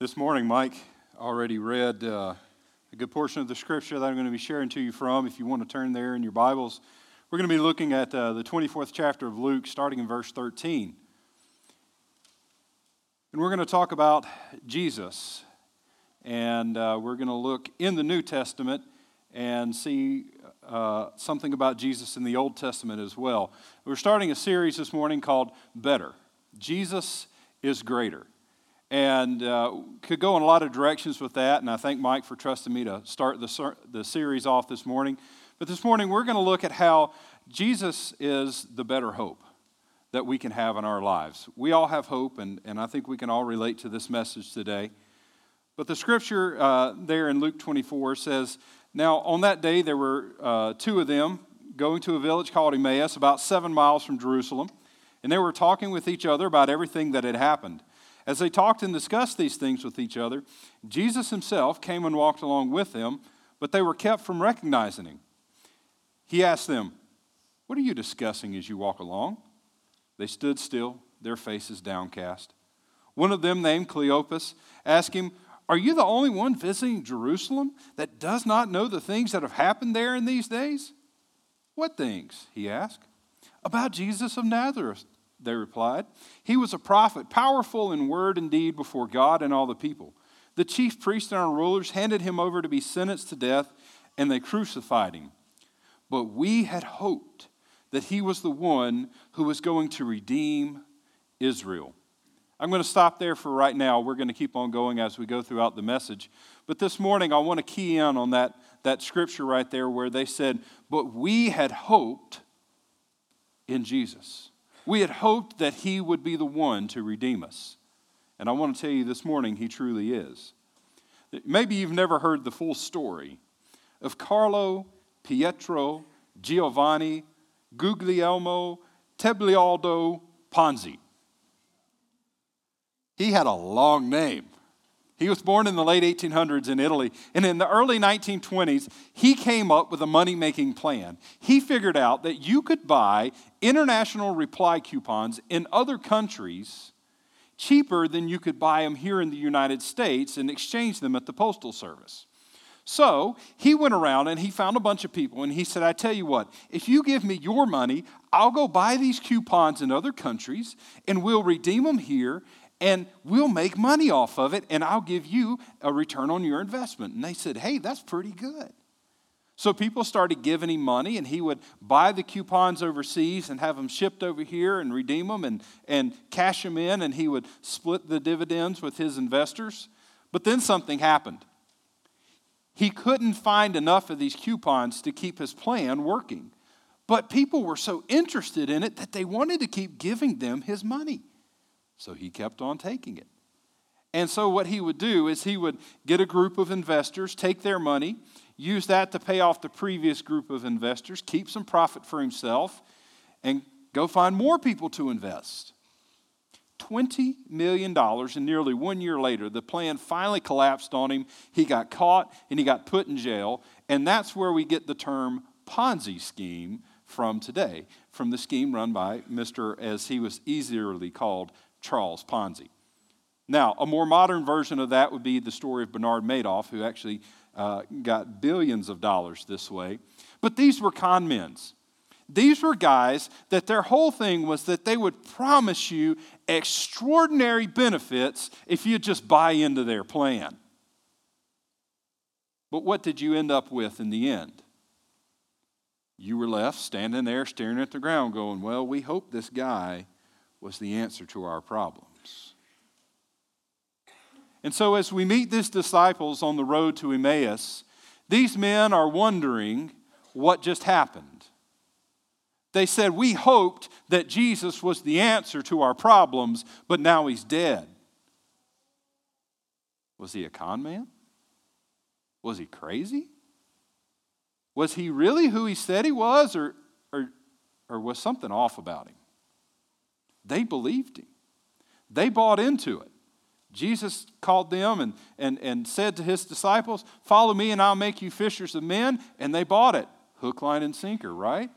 This morning, Mike already read uh, a good portion of the scripture that I'm going to be sharing to you from. If you want to turn there in your Bibles, we're going to be looking at uh, the 24th chapter of Luke, starting in verse 13. And we're going to talk about Jesus. And uh, we're going to look in the New Testament and see uh, something about Jesus in the Old Testament as well. We're starting a series this morning called Better Jesus is Greater and uh, could go in a lot of directions with that. And I thank Mike for trusting me to start the, the series off this morning. But this morning, we're going to look at how Jesus is the better hope that we can have in our lives. We all have hope, and, and I think we can all relate to this message today. But the scripture uh, there in Luke 24 says, Now on that day there were uh, two of them going to a village called Emmaus, about seven miles from Jerusalem, and they were talking with each other about everything that had happened. As they talked and discussed these things with each other, Jesus himself came and walked along with them, but they were kept from recognizing him. He asked them, What are you discussing as you walk along? They stood still, their faces downcast. One of them, named Cleopas, asked him, Are you the only one visiting Jerusalem that does not know the things that have happened there in these days? What things? he asked. About Jesus of Nazareth, they replied. He was a prophet, powerful in word and deed before God and all the people. The chief priests and our rulers handed him over to be sentenced to death, and they crucified him. But we had hoped that he was the one who was going to redeem Israel. I'm going to stop there for right now. We're going to keep on going as we go throughout the message. But this morning, I want to key in on that, that scripture right there where they said, But we had hoped in Jesus. We had hoped that he would be the one to redeem us. And I want to tell you this morning, he truly is. Maybe you've never heard the full story of Carlo, Pietro, Giovanni, Guglielmo, Tebaldo Ponzi. He had a long name. He was born in the late 1800s in Italy. And in the early 1920s, he came up with a money making plan. He figured out that you could buy international reply coupons in other countries cheaper than you could buy them here in the United States and exchange them at the Postal Service. So he went around and he found a bunch of people and he said, I tell you what, if you give me your money, I'll go buy these coupons in other countries and we'll redeem them here and we'll make money off of it, and I'll give you a return on your investment. And they said, Hey, that's pretty good. So people started giving him money, and he would buy the coupons overseas and have them shipped over here and redeem them and, and cash them in, and he would split the dividends with his investors. But then something happened. He couldn't find enough of these coupons to keep his plan working. But people were so interested in it that they wanted to keep giving them his money. So he kept on taking it. And so what he would do is he would get a group of investors, take their money, use that to pay off the previous group of investors, keep some profit for himself, and go find more people to invest. $20 million, and nearly one year later, the plan finally collapsed on him. He got caught and he got put in jail. And that's where we get the term Ponzi scheme from today, from the scheme run by Mr., as he was easily called, Charles Ponzi. Now, a more modern version of that would be the story of Bernard Madoff, who actually uh, got billions of dollars this way. But these were con men's. These were guys that their whole thing was that they would promise you extraordinary benefits if you just buy into their plan. But what did you end up with in the end? You were left standing there staring at the ground, going, Well, we hope this guy was the answer to our problems. And so, as we meet these disciples on the road to Emmaus, these men are wondering what just happened. They said, We hoped that Jesus was the answer to our problems, but now he's dead. Was he a con man? Was he crazy? Was he really who he said he was, or, or, or was something off about him? They believed him, they bought into it. Jesus called them and, and, and said to his disciples, Follow me and I'll make you fishers of men. And they bought it hook, line, and sinker, right?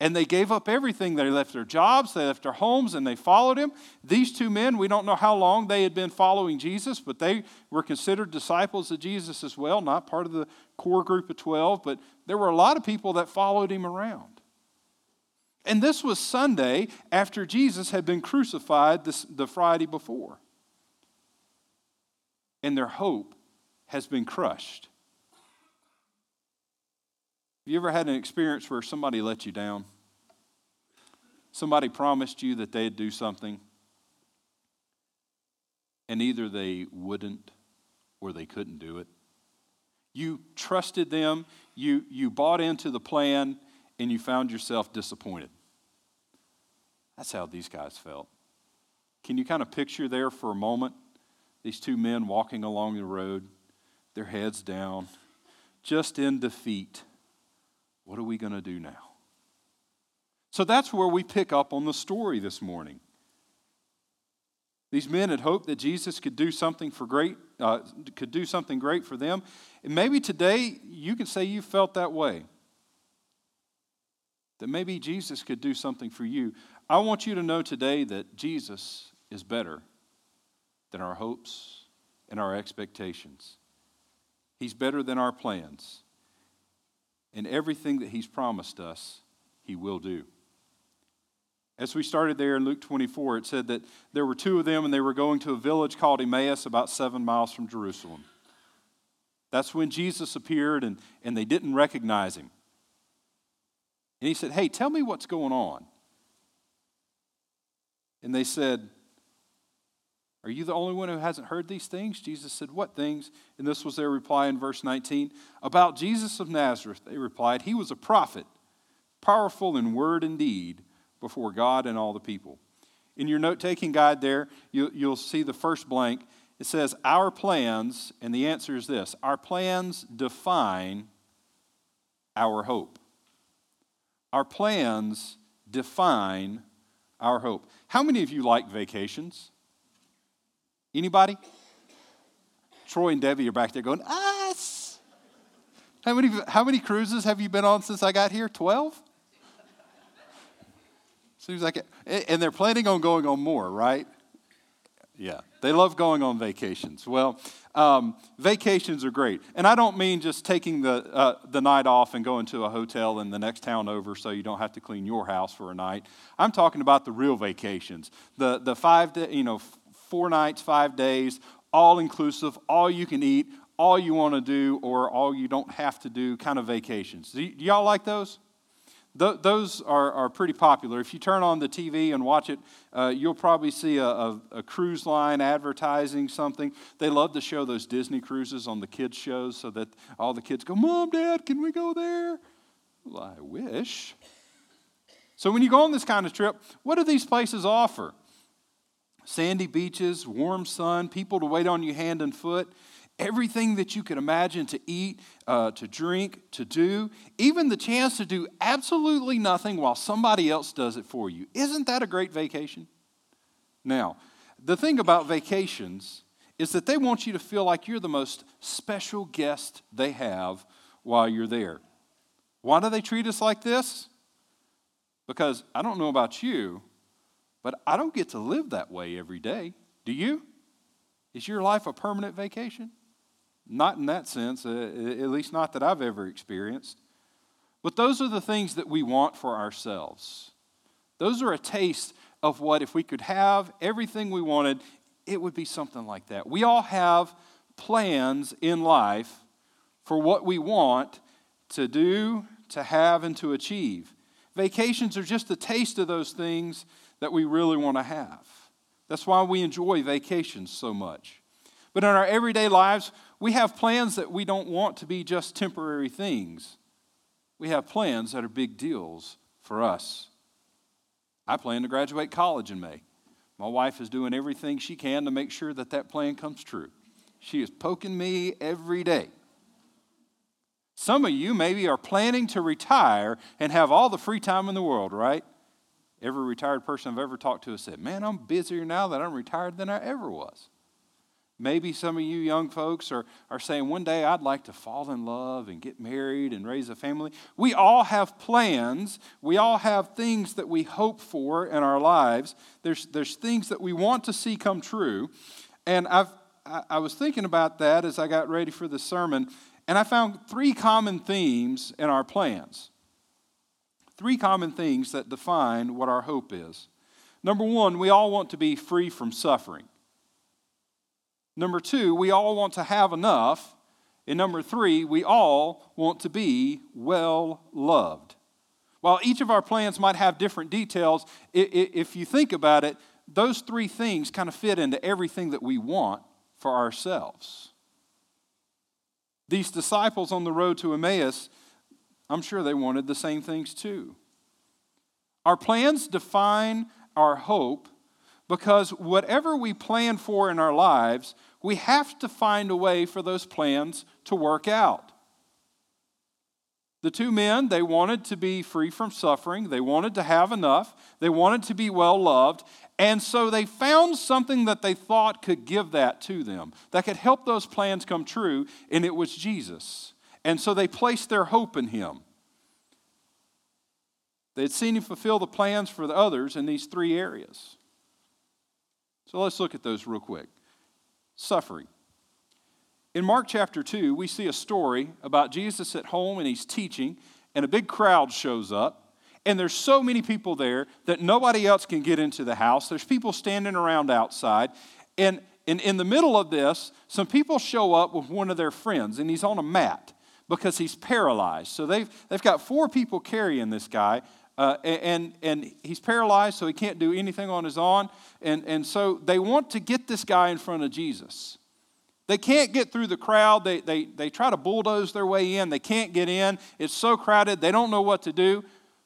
And they gave up everything. They left their jobs, they left their homes, and they followed him. These two men, we don't know how long they had been following Jesus, but they were considered disciples of Jesus as well, not part of the core group of 12, but there were a lot of people that followed him around. And this was Sunday after Jesus had been crucified this, the Friday before. And their hope has been crushed. Have you ever had an experience where somebody let you down? Somebody promised you that they'd do something, and either they wouldn't or they couldn't do it. You trusted them, you, you bought into the plan, and you found yourself disappointed. That's how these guys felt. Can you kind of picture there for a moment these two men walking along the road, their heads down, just in defeat? What are we going to do now? So that's where we pick up on the story this morning. These men had hoped that Jesus could do something for great, uh, could do something great for them. And maybe today you can say you felt that way. That maybe Jesus could do something for you. I want you to know today that Jesus is better than our hopes and our expectations. He's better than our plans. And everything that He's promised us, He will do. As we started there in Luke 24, it said that there were two of them and they were going to a village called Emmaus, about seven miles from Jerusalem. That's when Jesus appeared and, and they didn't recognize him. And he said, Hey, tell me what's going on. And they said, are you the only one who hasn't heard these things? Jesus said, What things? And this was their reply in verse 19. About Jesus of Nazareth, they replied, He was a prophet, powerful in word and deed before God and all the people. In your note taking guide, there, you, will see the first blank. It says, Our plans, and the answer is this Our plans define our hope. Our plans define our hope. How many of you like vacations? Anybody? Troy and Debbie are back there going, us. How many, how many cruises have you been on since I got here? 12? Seems like it. And they're planning on going on more, right? Yeah, they love going on vacations. Well, um, vacations are great. And I don't mean just taking the, uh, the night off and going to a hotel in the next town over so you don't have to clean your house for a night. I'm talking about the real vacations, the, the five, day, you know, four nights, five days, all inclusive, all you can eat, all you want to do, or all you don't have to do kind of vacations. Do, y- do y'all like those? Th- those are, are pretty popular. If you turn on the TV and watch it, uh, you'll probably see a, a, a, cruise line advertising something. They love to show those Disney cruises on the kids' shows so that all the kids go, Mom, Dad, can we go there? Well, I wish. So when you go on this kind of trip, what do these places offer? sandy beaches, warm sun, people to wait on you hand and foot, everything that you could imagine to eat, uh, to drink, to do, even the chance to do absolutely nothing while somebody else does it for you. Isn't that a great vacation? Now, the thing about vacations is that they want you to feel like you're the most special guest they have while you're there. Why do they treat us like this? Because I don't know about you, but I don't get to live that way every day. Do you? Is your life a permanent vacation? Not in that sense, uh, at least not that I've ever experienced. But those are the things that we want for ourselves. Those are a taste of what, if we could have everything we wanted, it would be something like that. We all have plans in life for what we want to do, to have, and to achieve. Vacations are just a taste of those things that we really want to have. That's why we enjoy vacations so much. But in our everyday lives, we have plans that we don't want to be just temporary things. We have plans that are big deals for us. I plan to graduate college in May. My wife is doing everything she can to make sure that that plan comes true. She is poking me every day. Some of you maybe are planning to retire and have all the free time in the world, right? Every retired person I've ever talked to has said, Man, I'm busier now that I'm retired than I ever was. Maybe some of you young folks are, are saying, one day I'd like to fall in love and get married and raise a family. We all have plans. We all have things that we hope for in our lives. There's, there's things that we want to see come true. And I've, I, I was thinking about that as I got ready for the sermon, and I found three common themes in our plans. Three common things that define what our hope is. Number one, we all want to be free from suffering. Number two, we all want to have enough. And number three, we all want to be well loved. While each of our plans might have different details, if you think about it, those three things kind of fit into everything that we want for ourselves. These disciples on the road to Emmaus, I'm sure they wanted the same things too. Our plans define our hope because whatever we plan for in our lives, we have to find a way for those plans to work out. The two men, they wanted to be free from suffering. They wanted to have enough. They wanted to be well loved. And so they found something that they thought could give that to them, that could help those plans come true, and it was Jesus. And so they placed their hope in him. They had seen him fulfill the plans for the others in these three areas. So let's look at those real quick. Suffering. In Mark chapter 2, we see a story about Jesus at home and he's teaching, and a big crowd shows up. And there's so many people there that nobody else can get into the house. There's people standing around outside. And in, in the middle of this, some people show up with one of their friends, and he's on a mat because he's paralyzed. So they've, they've got four people carrying this guy uh, and, and he's paralyzed, so he can't do anything on his own. And, and so they want to get this guy in front of Jesus. They can't get through the crowd. They, they, they try to bulldoze their way in. They can't get in. It's so crowded, they don't know what to do.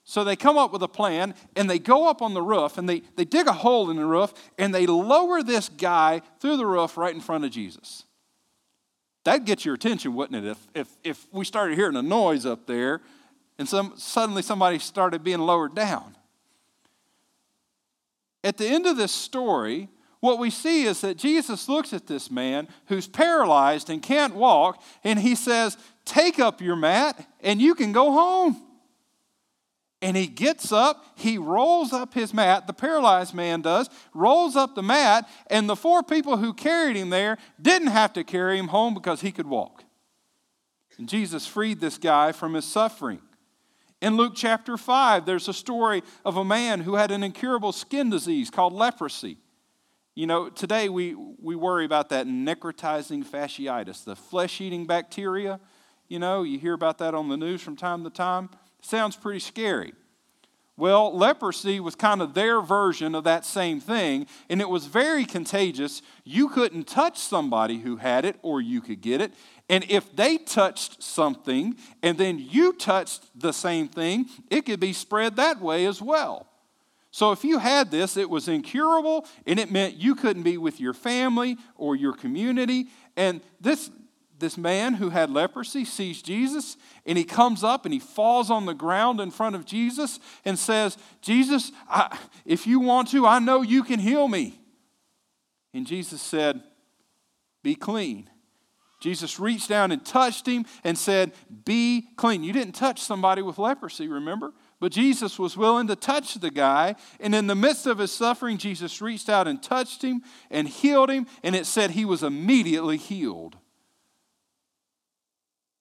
So they come up with a plan and they go up on the roof and they, they dig a hole in the roof and they lower this guy through the roof right in front of Jesus. That'd get your attention, wouldn't it? If, if, if we started hearing a noise up there and some, suddenly somebody started being lowered down. At the end of this story, what we see is that Jesus looks at this man who's paralyzed and can't walk, and he says, Take up your mat and you can go home. And he gets up, he rolls up his mat, the paralyzed man does, rolls up the mat, and the four people who carried him there didn't have to carry him home because he could walk. And Jesus freed this guy from his suffering. In Luke chapter 5, there's a story of a man who had an incurable skin disease called leprosy. You know, today we, we worry about that necrotizing fasciitis, the flesh eating bacteria. You know, you hear about that on the news from time to time. Sounds pretty scary. Well, leprosy was kind of their version of that same thing, and it was very contagious. You couldn't touch somebody who had it, or you could get it. And if they touched something and then you touched the same thing, it could be spread that way as well. So if you had this, it was incurable and it meant you couldn't be with your family or your community. And this, this man who had leprosy sees Jesus and he comes up and he falls on the ground in front of Jesus and says, Jesus, I, if you want to, I know you can heal me. And Jesus said, Be clean. Jesus reached down and touched him and said, Be clean. You didn't touch somebody with leprosy, remember? But Jesus was willing to touch the guy. And in the midst of his suffering, Jesus reached out and touched him and healed him. And it said he was immediately healed.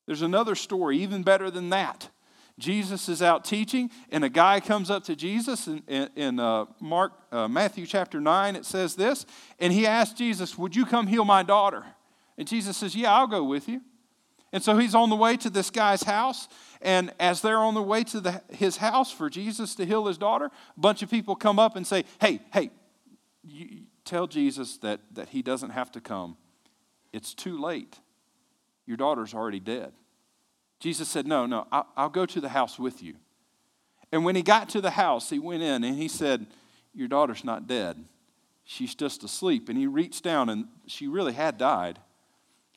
There's another story, even better than that. Jesus is out teaching, and a guy comes up to Jesus in, in, uh, Mark, uh, Matthew chapter 9. It says this, and he asked Jesus, Would you come heal my daughter? And Jesus says, Yeah, I'll go with you. And so he's on the way to this guy's house. And as they're on the way to the, his house for Jesus to heal his daughter, a bunch of people come up and say, Hey, hey, tell Jesus that, that he doesn't have to come. It's too late. Your daughter's already dead. Jesus said, No, no, I'll, go to the house with you. And when he got to the house, he went in and he said, Your daughter's not dead. She's just asleep. And he reached down, and she really had died.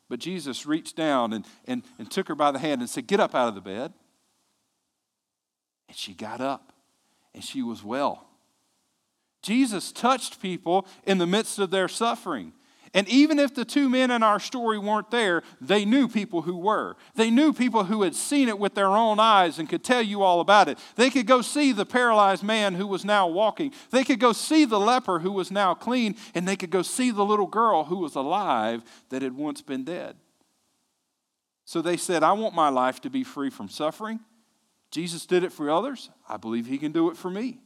But Jesus reached down and, and, and took her by the hand and said, Get up out of the bed. And she got up and she was well. Jesus touched people in the midst of their suffering. And even if the two men in our story weren't there, they knew people who were. They knew people who had seen it with their own eyes and could tell you all about it. They could go see the paralyzed man who was now walking. They could go see the leper who was now clean. And they could go see the little girl who was alive that had once been dead. So they said, I want my life to be free from suffering. Jesus did it for others. I believe he can do it for me.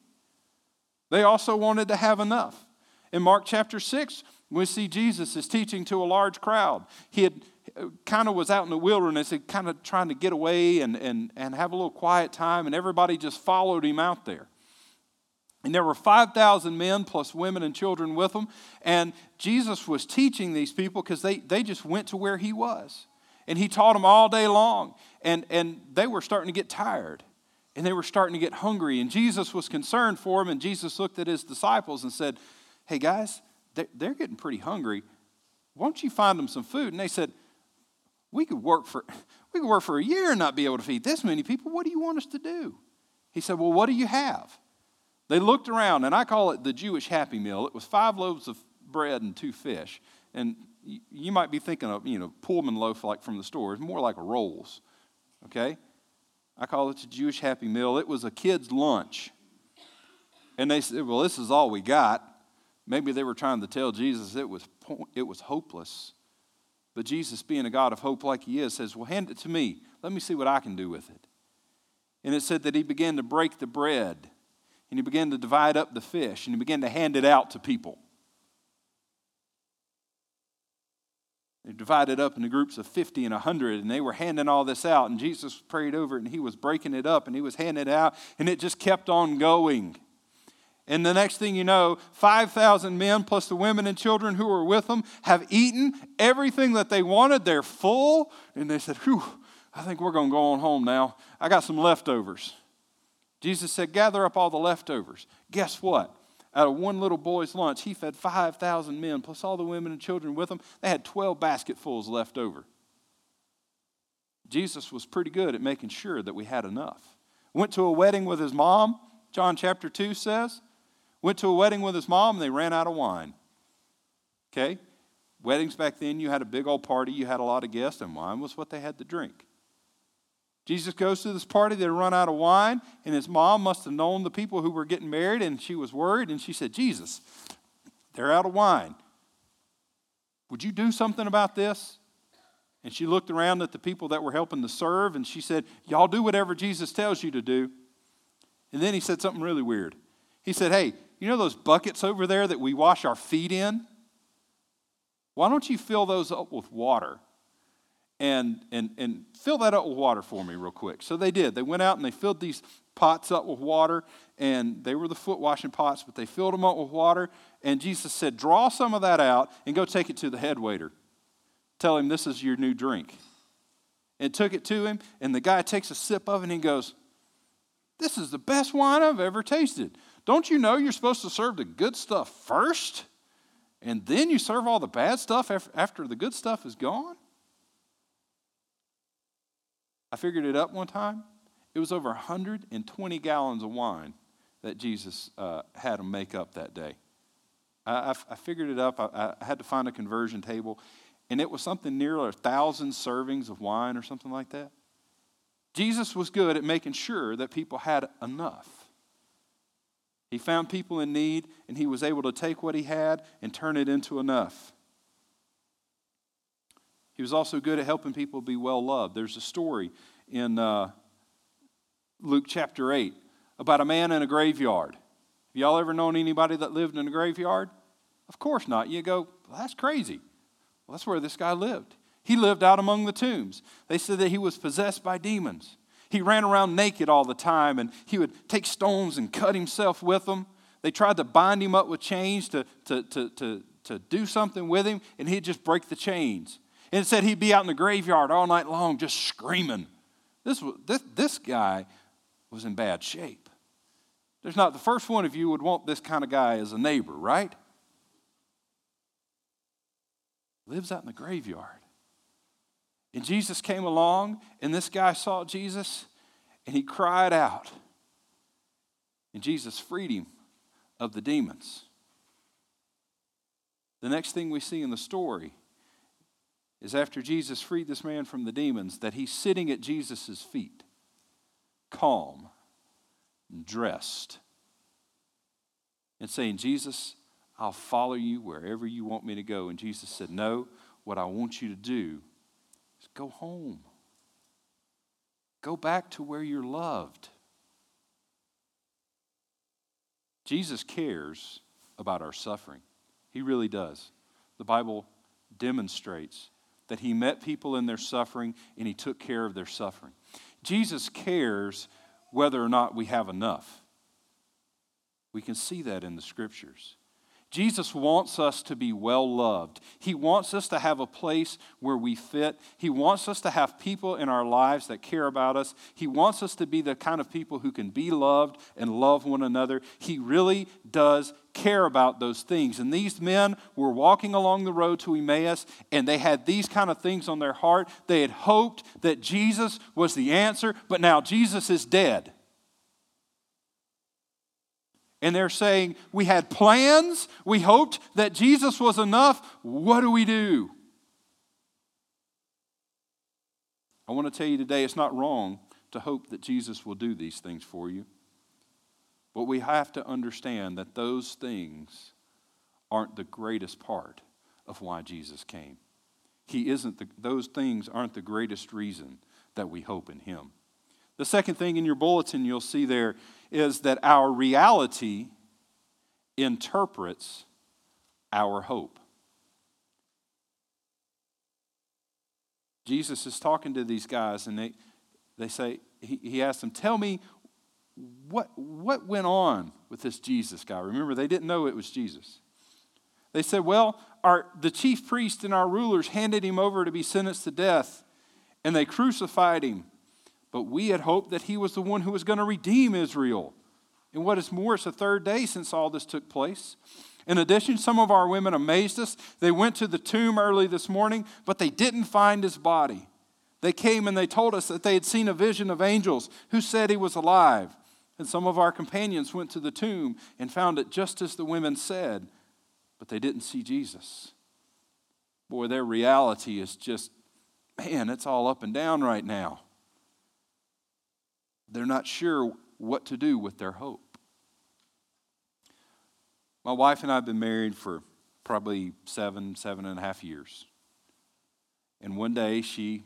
They also wanted to have enough. In Mark chapter 6, we see Jesus is teaching to a large crowd. He had kind of was out in the wilderness and kind of trying to get away and, and, and have a little quiet time, and everybody just followed him out there. And there were 5,000 men plus women and children with him. And Jesus was teaching these people because they, they just went to where he was. And he taught them all day long. And, and they were starting to get tired. And they were starting to get hungry. And Jesus was concerned for them. And Jesus looked at his disciples and said, Hey, guys, they're getting pretty hungry. Why don't you find them some food? And they said, We could work for, we could work for a year and not be able to feed this many people. What do you want us to do? He said, Well, what do you have? They looked around, and I call it the Jewish Happy Meal. It was five loaves of bread and two fish. And you might be thinking of, you know, Pullman loaf like from the store. It's more like a rolls, okay? I call it the Jewish Happy Meal. It was a kid's lunch. And they said, well, this is all we got. Maybe they were trying to tell Jesus it was, it was hopeless. But Jesus, being a God of hope like he is, says, Well, hand it to me. Let me see what I can do with it. And it said that he began to break the bread, and he began to divide up the fish, and he began to hand it out to people. They divided up into groups of 50 and 100, and they were handing all this out. And Jesus prayed over it, and he was breaking it up, and he was handing it out, and it just kept on going. And the next thing you know, 5,000 men plus the women and children who were with them have eaten everything that they wanted. They're full. And they said, Whew, I think we're going to go on home now. I got some leftovers. Jesus said, Gather up all the leftovers. Guess what? Out of one little boy's lunch, he fed 5,000 men plus all the women and children with them. They had 12 basketfuls left over. Jesus was pretty good at making sure that we had enough. Went to a wedding with his mom, John chapter 2 says. Went to a wedding with his mom and they ran out of wine. Okay? Weddings back then, you had a big old party, you had a lot of guests, and wine was what they had to drink. Jesus goes to this party, they run out of wine, and his mom must have known the people who were getting married, and she was worried, and she said, Jesus, they're out of wine. Would you do something about this? And she looked around at the people that were helping to serve, and she said, Y'all do whatever Jesus tells you to do. And then he said something really weird. He said, Hey, you know those buckets over there that we wash our feet in? Why don't you fill those up with water? And, and, and fill that up with water for me, real quick. So they did. They went out and they filled these pots up with water, and they were the foot washing pots, but they filled them up with water. And Jesus said, Draw some of that out and go take it to the head waiter. Tell him this is your new drink. And took it to him, and the guy takes a sip of it and he goes, This is the best wine I've ever tasted. Don't you know you're supposed to serve the good stuff first? And then you serve all the bad stuff after the good stuff is gone? I figured it up one time. It was over 120 gallons of wine that Jesus uh, had them make up that day. I, I, I figured it up. I, I, had to find a conversion table, and it was something near a thousand servings of wine or something like that. Jesus was good at making sure that people had enough. He found people in need, and he was able to take what he had and turn it into enough. He was also good at helping people be well loved. There's a story in uh, Luke chapter 8 about a man in a graveyard. Have y'all ever known anybody that lived in a graveyard? Of course not. You go, well, that's crazy. Well, that's where this guy lived. He lived out among the tombs. They said that he was possessed by demons. He ran around naked all the time and he would take stones and cut himself with them. They tried to bind him up with chains to, to, to, to, to do something with him, and he'd just break the chains. And it said he'd be out in the graveyard all night long just screaming. This, this, this guy was in bad shape. There's not the first one of you would want this kind of guy as a neighbor, right? Lives out in the graveyard. And Jesus came along, and this guy saw Jesus, and he cried out. And Jesus freed him of the demons. The next thing we see in the story is after Jesus freed this man from the demons, that he's sitting at Jesus' feet, calm, dressed, and saying, Jesus, I'll follow you wherever you want me to go. And Jesus said, No, what I want you to do go home. Go back to where you're loved. Jesus cares about our suffering. He really does. The Bible demonstrates that he met people in their suffering and he took care of their suffering. Jesus cares whether or not we have enough. We can see that in the scriptures. Jesus wants us to be well loved. He wants us to have a place where we fit. He wants us to have people in our lives that care about us. He wants us to be the kind of people who can be loved and love one another. He really does care about those things. And these men were walking along the road to Emmaus and they had these kind of things on their heart. They had hoped that Jesus was the answer, but now Jesus is dead and they're saying, We had plans, we hoped that Jesus was enough. What do we do? I want to tell you today it's not wrong to hope that Jesus will do these things for you. But we have to understand that those things aren't the greatest part of why Jesus came. He isn't the, those things aren't the greatest reason that we hope in him. The second thing in your bulletin you'll see there is that our reality interprets our hope. Jesus is talking to these guys, and they, they say, he, he asked them, Tell me what, what went on with this Jesus guy. Remember, they didn't know it was Jesus. They said, Well, our, the chief priest and our rulers handed him over to be sentenced to death, and they crucified him. But we had hoped that he was the one who was going to redeem Israel. And what is more, it's the third day since all this took place. In addition, some of our women amazed us. They went to the tomb early this morning, but they didn't find his body. They came and they told us that they had seen a vision of angels who said he was alive. And some of our companions went to the tomb and found it just as the women said, but they didn't see Jesus. Boy, their reality is just, man, it's all up and down right now they're not sure what to do with their hope. My wife and I have been married for probably seven, seven and a half years. And one day she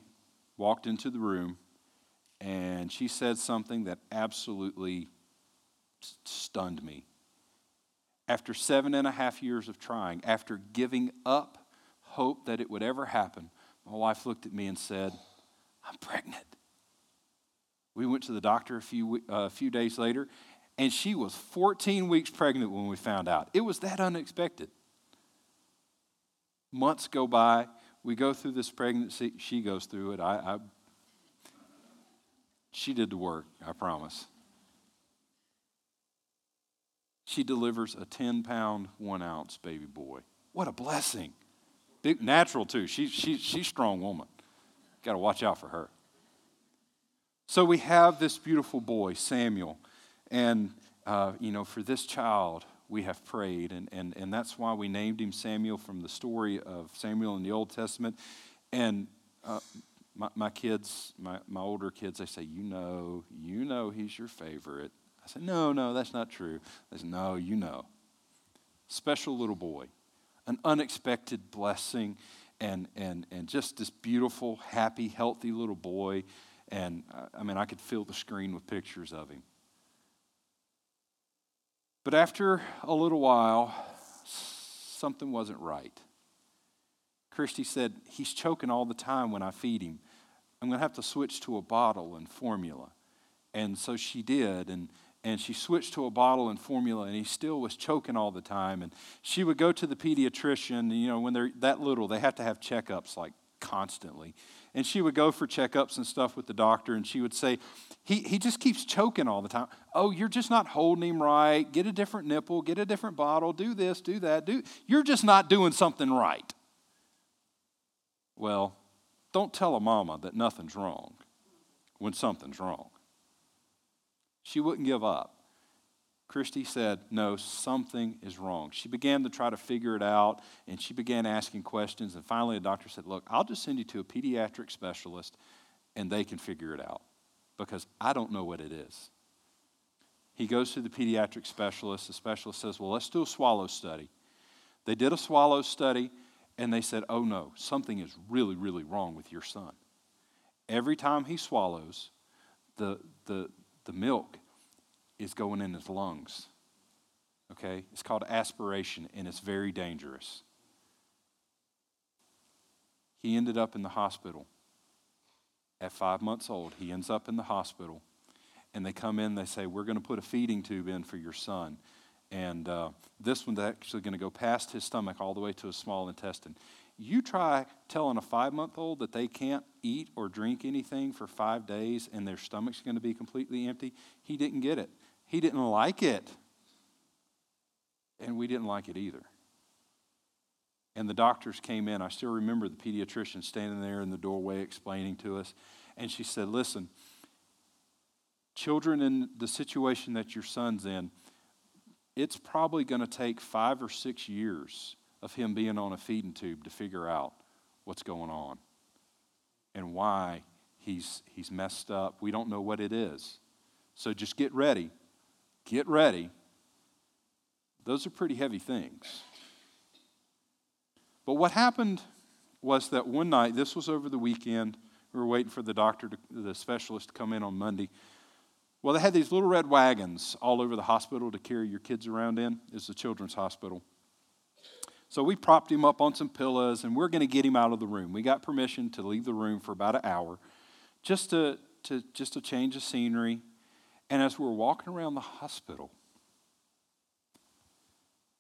walked into the room and she said something that absolutely stunned me. After seven and a half years of trying, after giving up hope that it would ever happen, my wife looked at me and said, I'm pregnant. We went to the doctor a few, uh, few days later, and she was 14 weeks pregnant when we found out. It was that unexpected. Months go by. We go through this pregnancy. She goes through it. I, I she did the work, I promise. She delivers a 10 pound, one ounce baby boy. What a blessing. Natural, too. She, she, she's a strong woman. Got to watch out for her. So we have this beautiful boy, Samuel. And, uh, you know, for this child, we have prayed. And, and, and that's why we named him Samuel from the story of Samuel in the Old Testament. And uh, my, my kids, my, my older kids, they say, You know, you know he's your favorite. I said, No, no, that's not true. They said, No, you know. Special little boy, an unexpected blessing, and, and, and just this beautiful, happy, healthy little boy and uh, I mean, I could fill the screen with pictures of him. But after a little while, something wasn't right. Christy said, He's choking all the time when I feed him. I'm going to have to switch to a bottle and formula. And so she did. And, and she switched to a bottle and formula, and he still was choking all the time. And she would go to the pediatrician. You know, when they're that little, they have to have checkups like constantly and she would go for checkups and stuff with the doctor, and she would say, he, he just keeps choking all the time. Oh, you're just not holding him right. Get a different nipple, get a different bottle, do this, do that. Do, you're just not doing something right. Well, don't tell a mama that nothing's wrong when something's wrong. She wouldn't give up. Christy said, No, something is wrong. She began to try to figure it out and she began asking questions. And finally, a doctor said, Look, I'll just send you to a pediatric specialist and they can figure it out because I don't know what it is. He goes to the pediatric specialist. The specialist says, Well, let's do a swallow study. They did a swallow study and they said, Oh no, something is really, really wrong with your son. Every time he swallows, the, the, the milk is going in his lungs. Okay? It's called aspiration, and it's very dangerous. He ended up in the hospital. At five months old, he ends up in the hospital. And they come in, they say, We're going to put a feeding tube in for your son. And uh, this one's actually going to go past his stomach all the way to his small intestine. You try telling a five month old that they can't eat or drink anything for five days and their stomach's going to be completely empty. He didn't get it. He didn't like it. And we didn't like it either. And the doctors came in. I still remember the pediatrician standing there in the doorway explaining to us. And she said, Listen, children in the situation that your son's in, it's probably going to take five or six years of him being on a feeding tube to figure out what's going on and why he's, he's messed up. We don't know what it is. So just get ready Get ready. Those are pretty heavy things. But what happened was that one night, this was over the weekend, we were waiting for the doctor, to, the specialist to come in on Monday. Well, they had these little red wagons all over the hospital to carry your kids around in. It's a children's hospital. So we propped him up on some pillows and we're going to get him out of the room. We got permission to leave the room for about an hour just to, to, just to change the scenery, and as we were walking around the hospital,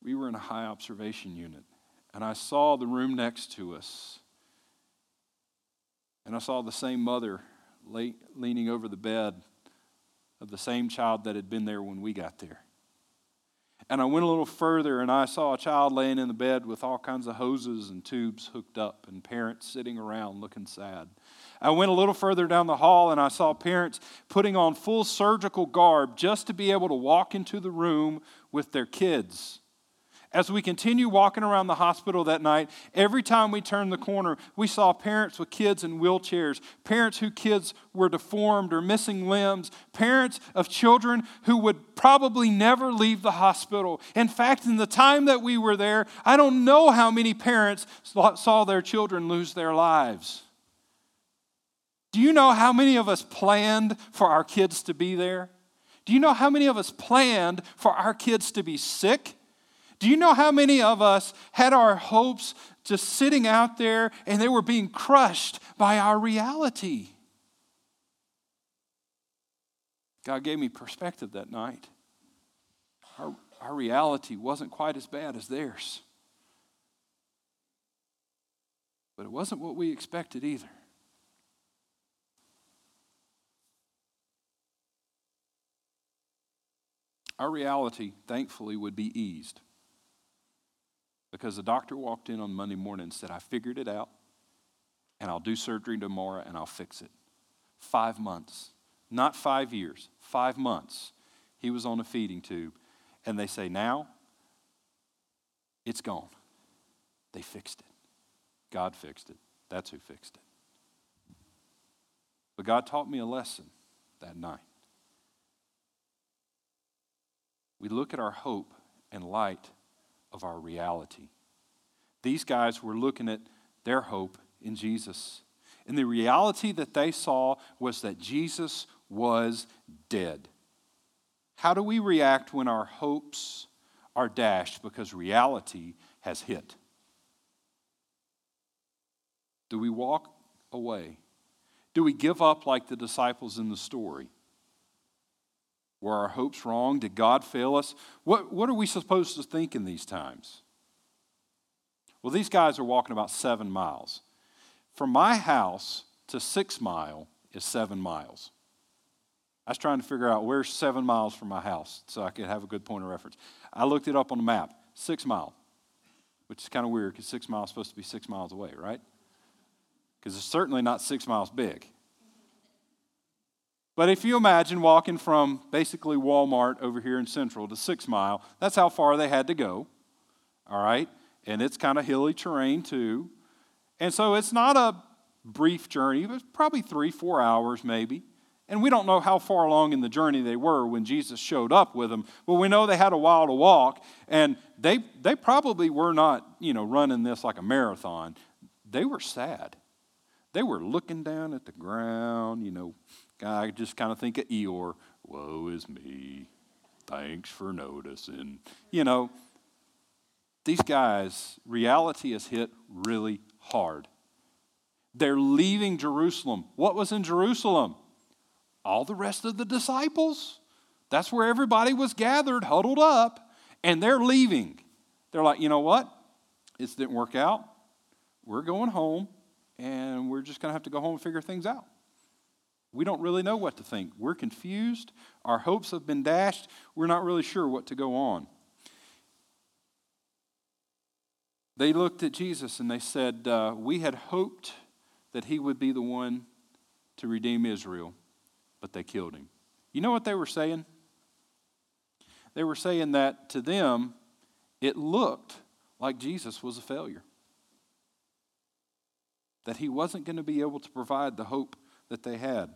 we were in a high observation unit, and I saw the room next to us. And I saw the same mother leaning over the bed of the same child that had been there when we got there. And I went a little further and I saw a child laying in the bed with all kinds of hoses and tubes hooked up and parents sitting around looking sad. I went a little further down the hall and I saw parents putting on full surgical garb just to be able to walk into the room with their kids. As we continue walking around the hospital that night, every time we turned the corner, we saw parents with kids in wheelchairs, parents whose kids were deformed or missing limbs, parents of children who would probably never leave the hospital. In fact, in the time that we were there, I don't know how many parents saw their children lose their lives. Do you know how many of us planned for our kids to be there? Do you know how many of us planned for our kids to be sick? Do you know how many of us had our hopes just sitting out there and they were being crushed by our reality? God gave me perspective that night. Our, our reality wasn't quite as bad as theirs. But it wasn't what we expected either. our reality, thankfully, would be eased. Because the doctor walked in on Monday morning and said, I figured it out, and I'll do surgery tomorrow and I'll fix it. Five months, not five years, five months. He was on a feeding tube, and they say, Now it's gone. They fixed it. God fixed it. That's who fixed it. But God taught me a lesson that night. We look at our hope and light of our reality. These guys were looking at their hope in Jesus. And the reality that they saw was that Jesus was dead. How do we react when our hopes are dashed because reality has hit? Do we walk away? Do we give up like the disciples in the story? Were our hopes wrong? Did God fail us? What, what are we supposed to think in these times? Well, these guys are walking about seven miles. From my house to Six Mile is seven miles. I was trying to figure out where's seven miles from my house so I could have a good point of reference. I looked it up on the map, six mile, which is kind of weird because six miles is supposed to be six miles away, right? Because it's certainly not six miles big. But if you imagine walking from basically Walmart over here in Central to Six Mile, that's how far they had to go. All right? And it's kind of hilly terrain too. And so it's not a brief journey, it was probably three, four hours maybe. And we don't know how far along in the journey they were when Jesus showed up with them, but we know they had a while to walk, and they, they probably were not, you know, running this like a marathon. They were sad. They were looking down at the ground, you know, I just kind of think of Eeyore, woe is me, thanks for noticing. You know, these guys, reality has hit really hard. They're leaving Jerusalem. What was in Jerusalem? All the rest of the disciples. That's where everybody was gathered, huddled up, and they're leaving. They're like, you know what? This didn't work out. We're going home, and we're just going to have to go home and figure things out. We don't really know what to think. We're confused. Our hopes have been dashed. We're not really sure what to go on. They looked at Jesus and they said, uh, We had hoped that he would be the one to redeem Israel, but they killed him. You know what they were saying? They were saying that to them, it looked like Jesus was a failure. That he wasn't going to be able to provide the hope that they had.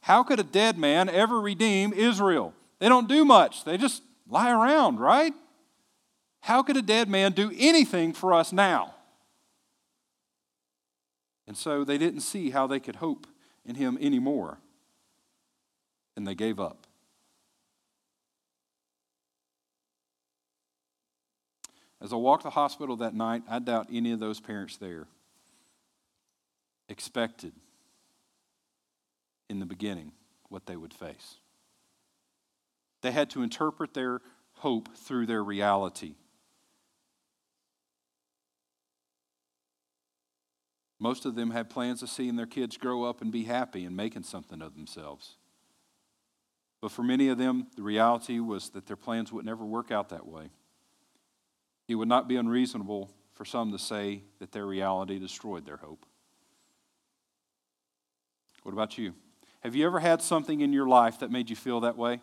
How could a dead man ever redeem Israel? They don't do much, they just lie around, right? How could a dead man do anything for us now? And so they didn't see how they could hope in him anymore. And they gave up. As I walked the hospital that night, I doubt any of those parents there expected in the beginning what they would face. They had to interpret their hope through their reality. Most of them had plans of seeing their kids grow up and be happy and making something of themselves. But for many of them, the reality was that their plans would never work out that way. It would not be unreasonable for some to say that their reality destroyed their hope. What about you? Have you ever had something in your life that made you feel that way?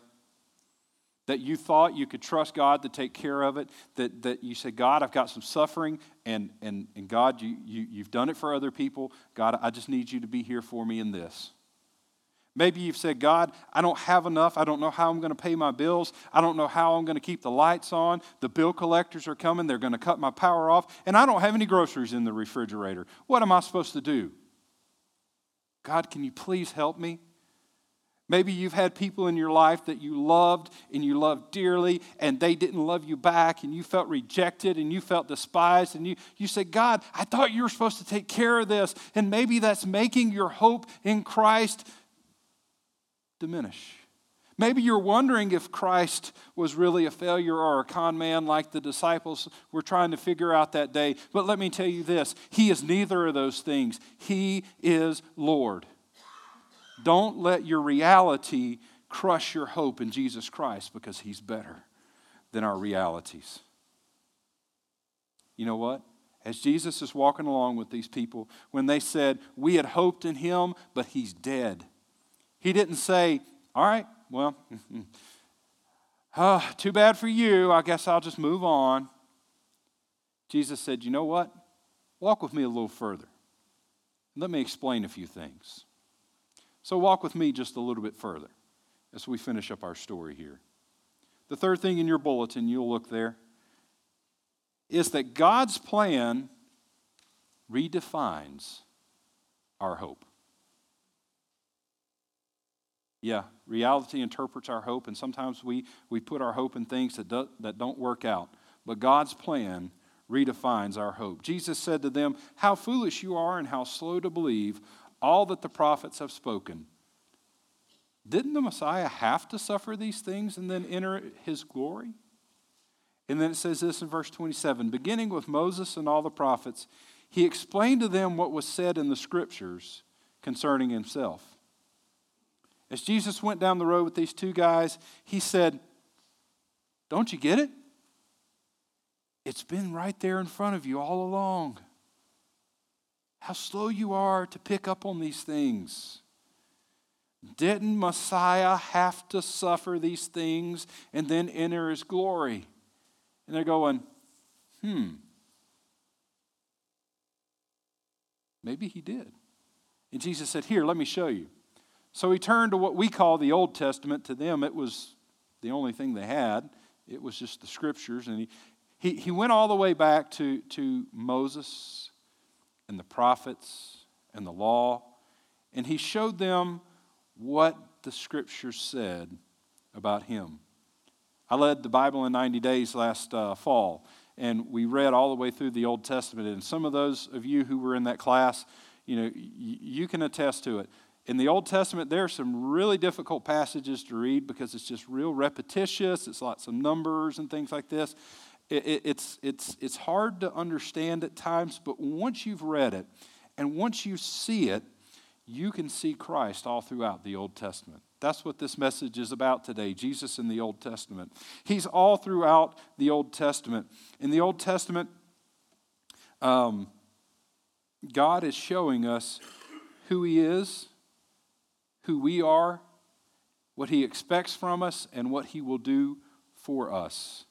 That you thought you could trust God to take care of it, that, that you said, God, I've got some suffering, and, and, and God, you, you, you've done it for other people. God, I just need you to be here for me in this. Maybe you've said, God, I don't have enough. I don't know how I'm going to pay my bills. I don't know how I'm going to keep the lights on. The bill collectors are coming. They're going to cut my power off. And I don't have any groceries in the refrigerator. What am I supposed to do? God, can you please help me? Maybe you've had people in your life that you loved and you loved dearly, and they didn't love you back, and you felt rejected and you felt despised, and you, you said, God, I thought you were supposed to take care of this. And maybe that's making your hope in Christ diminish. Maybe you're wondering if Christ was really a failure or a con man like the disciples were trying to figure out that day. But let me tell you this He is neither of those things, He is Lord. Don't let your reality crush your hope in Jesus Christ because He's better than our realities. You know what? As Jesus is walking along with these people, when they said, We had hoped in Him, but He's dead, He didn't say, All right, well, oh, too bad for you. I guess I'll just move on. Jesus said, You know what? Walk with me a little further. Let me explain a few things. So, walk with me just a little bit further as we finish up our story here. The third thing in your bulletin, you'll look there, is that God's plan redefines our hope. Yeah, reality interprets our hope, and sometimes we, we put our hope in things that, do, that don't work out. But God's plan redefines our hope. Jesus said to them, How foolish you are, and how slow to believe all that the prophets have spoken. Didn't the Messiah have to suffer these things and then enter his glory? And then it says this in verse 27 beginning with Moses and all the prophets, he explained to them what was said in the scriptures concerning himself. As Jesus went down the road with these two guys, he said, Don't you get it? It's been right there in front of you all along how slow you are to pick up on these things. Didn't Messiah have to suffer these things and then enter his glory? And they're going, hmm, maybe he did. And Jesus said, Here, let me show you. So he turned to what we call the Old Testament. To them, it was the only thing they had, it was just the scriptures. And he, he, he went all the way back to, to Moses and the prophets and the law, and he showed them what the scriptures said about him. I led the Bible in 90 days last uh, fall, and we read all the way through the Old Testament. And some of those of you who were in that class, you know, y- you can attest to it. In the Old Testament, there are some really difficult passages to read because it's just real repetitious. It's lots of numbers and things like this. It, it, it's, it's, it's hard to understand at times, but once you've read it and once you see it, you can see Christ all throughout the Old Testament. That's what this message is about today Jesus in the Old Testament. He's all throughout the Old Testament. In the Old Testament, um, God is showing us who He is, who we are, what He expects from us, and what He will do for us.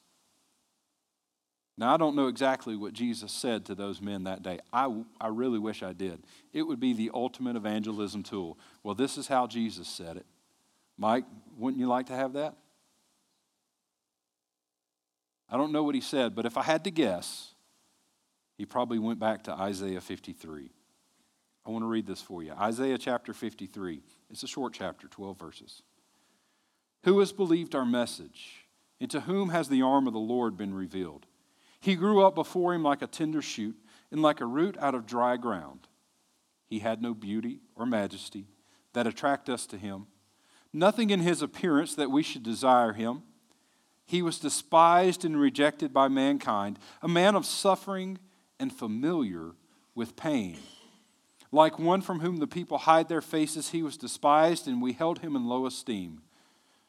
Now, I don't know exactly what Jesus said to those men that day. I, I really wish I did. It would be the ultimate evangelism tool. Well, this is how Jesus said it. Mike, wouldn't you like to have that? I don't know what he said, but if I had to guess, he probably went back to Isaiah 53. I want to read this for you Isaiah chapter 53. It's a short chapter, 12 verses. Who has believed our message? And to whom has the arm of the Lord been revealed? He grew up before him like a tender shoot and like a root out of dry ground. He had no beauty or majesty that attract us to him, nothing in his appearance that we should desire him. He was despised and rejected by mankind, a man of suffering and familiar with pain. Like one from whom the people hide their faces, he was despised, and we held him in low esteem.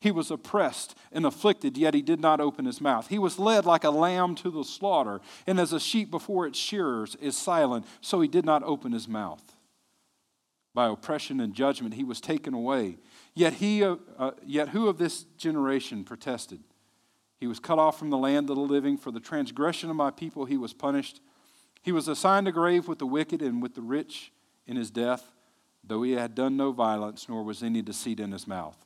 He was oppressed and afflicted, yet he did not open his mouth. He was led like a lamb to the slaughter, and as a sheep before its shearers is silent, so he did not open his mouth. By oppression and judgment he was taken away. Yet, he, uh, uh, yet who of this generation protested? He was cut off from the land of the living. For the transgression of my people he was punished. He was assigned a grave with the wicked and with the rich in his death, though he had done no violence, nor was any deceit in his mouth.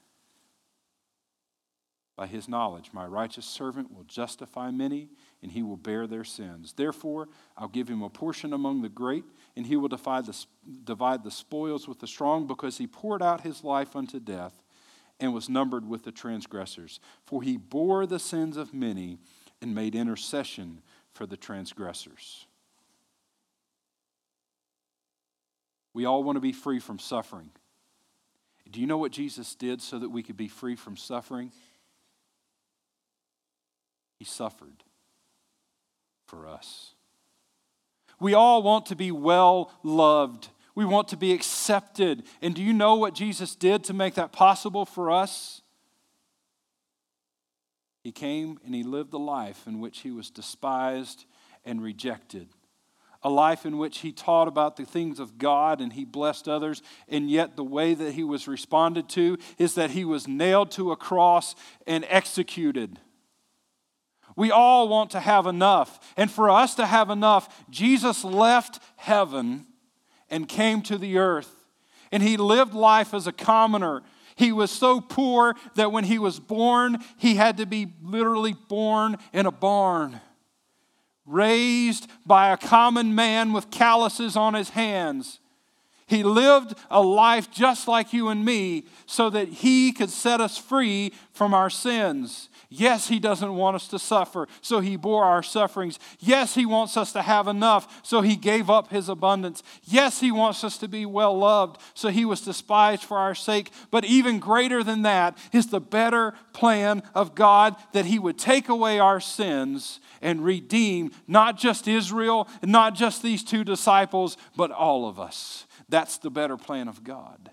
By his knowledge, my righteous servant will justify many, and he will bear their sins. Therefore, I'll give him a portion among the great, and he will divide the, divide the spoils with the strong, because he poured out his life unto death and was numbered with the transgressors. For he bore the sins of many and made intercession for the transgressors. We all want to be free from suffering. Do you know what Jesus did so that we could be free from suffering? He suffered for us. We all want to be well loved. We want to be accepted. And do you know what Jesus did to make that possible for us? He came and he lived a life in which he was despised and rejected. A life in which he taught about the things of God and he blessed others, and yet the way that he was responded to is that he was nailed to a cross and executed. We all want to have enough. And for us to have enough, Jesus left heaven and came to the earth. And he lived life as a commoner. He was so poor that when he was born, he had to be literally born in a barn, raised by a common man with calluses on his hands. He lived a life just like you and me so that He could set us free from our sins. Yes, He doesn't want us to suffer, so He bore our sufferings. Yes, He wants us to have enough, so He gave up His abundance. Yes, He wants us to be well loved, so He was despised for our sake. But even greater than that is the better plan of God that He would take away our sins and redeem not just Israel, not just these two disciples, but all of us. That's the better plan of God.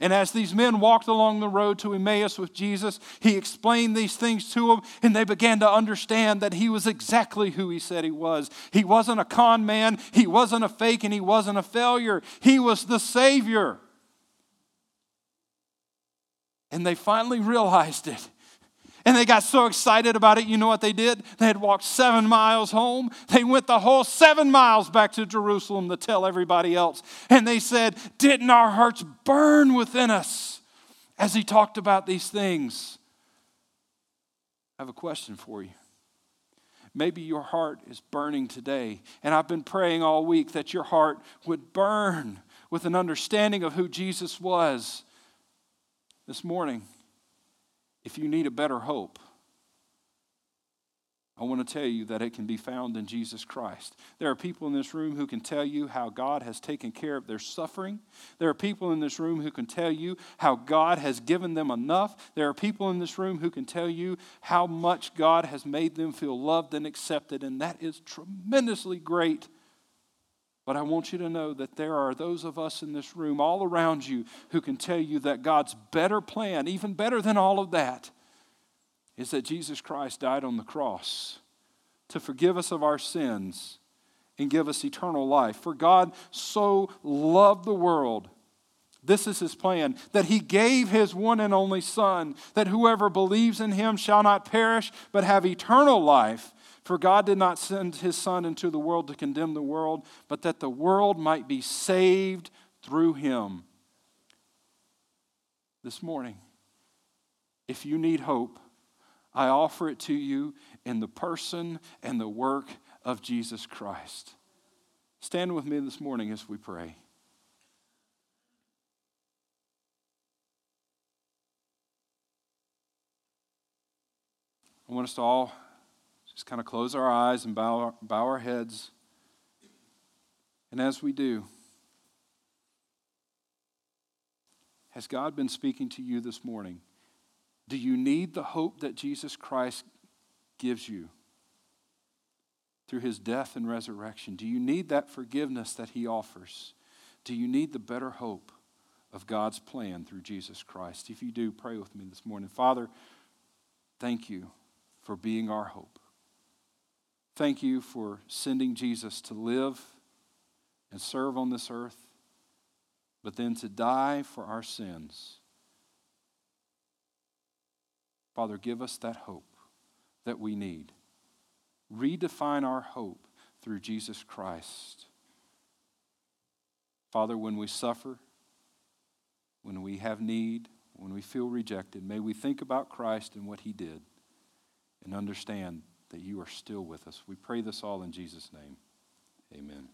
And as these men walked along the road to Emmaus with Jesus, he explained these things to them, and they began to understand that he was exactly who he said he was. He wasn't a con man, he wasn't a fake, and he wasn't a failure. He was the Savior. And they finally realized it. And they got so excited about it, you know what they did? They had walked seven miles home. They went the whole seven miles back to Jerusalem to tell everybody else. And they said, Didn't our hearts burn within us as he talked about these things? I have a question for you. Maybe your heart is burning today, and I've been praying all week that your heart would burn with an understanding of who Jesus was. This morning, if you need a better hope, I want to tell you that it can be found in Jesus Christ. There are people in this room who can tell you how God has taken care of their suffering. There are people in this room who can tell you how God has given them enough. There are people in this room who can tell you how much God has made them feel loved and accepted, and that is tremendously great. But I want you to know that there are those of us in this room all around you who can tell you that God's better plan, even better than all of that, is that Jesus Christ died on the cross to forgive us of our sins and give us eternal life. For God so loved the world. This is his plan that he gave his one and only Son, that whoever believes in him shall not perish, but have eternal life. For God did not send his Son into the world to condemn the world, but that the world might be saved through him. This morning, if you need hope, I offer it to you in the person and the work of Jesus Christ. Stand with me this morning as we pray. I want us to all just kind of close our eyes and bow, bow our heads. And as we do, has God been speaking to you this morning? Do you need the hope that Jesus Christ gives you through his death and resurrection? Do you need that forgiveness that he offers? Do you need the better hope of God's plan through Jesus Christ? If you do, pray with me this morning. Father, thank you for being our hope. Thank you for sending Jesus to live and serve on this earth, but then to die for our sins. Father, give us that hope that we need. Redefine our hope through Jesus Christ. Father, when we suffer, when we have need, when we feel rejected, may we think about Christ and what he did and understand that you are still with us. We pray this all in Jesus' name. Amen.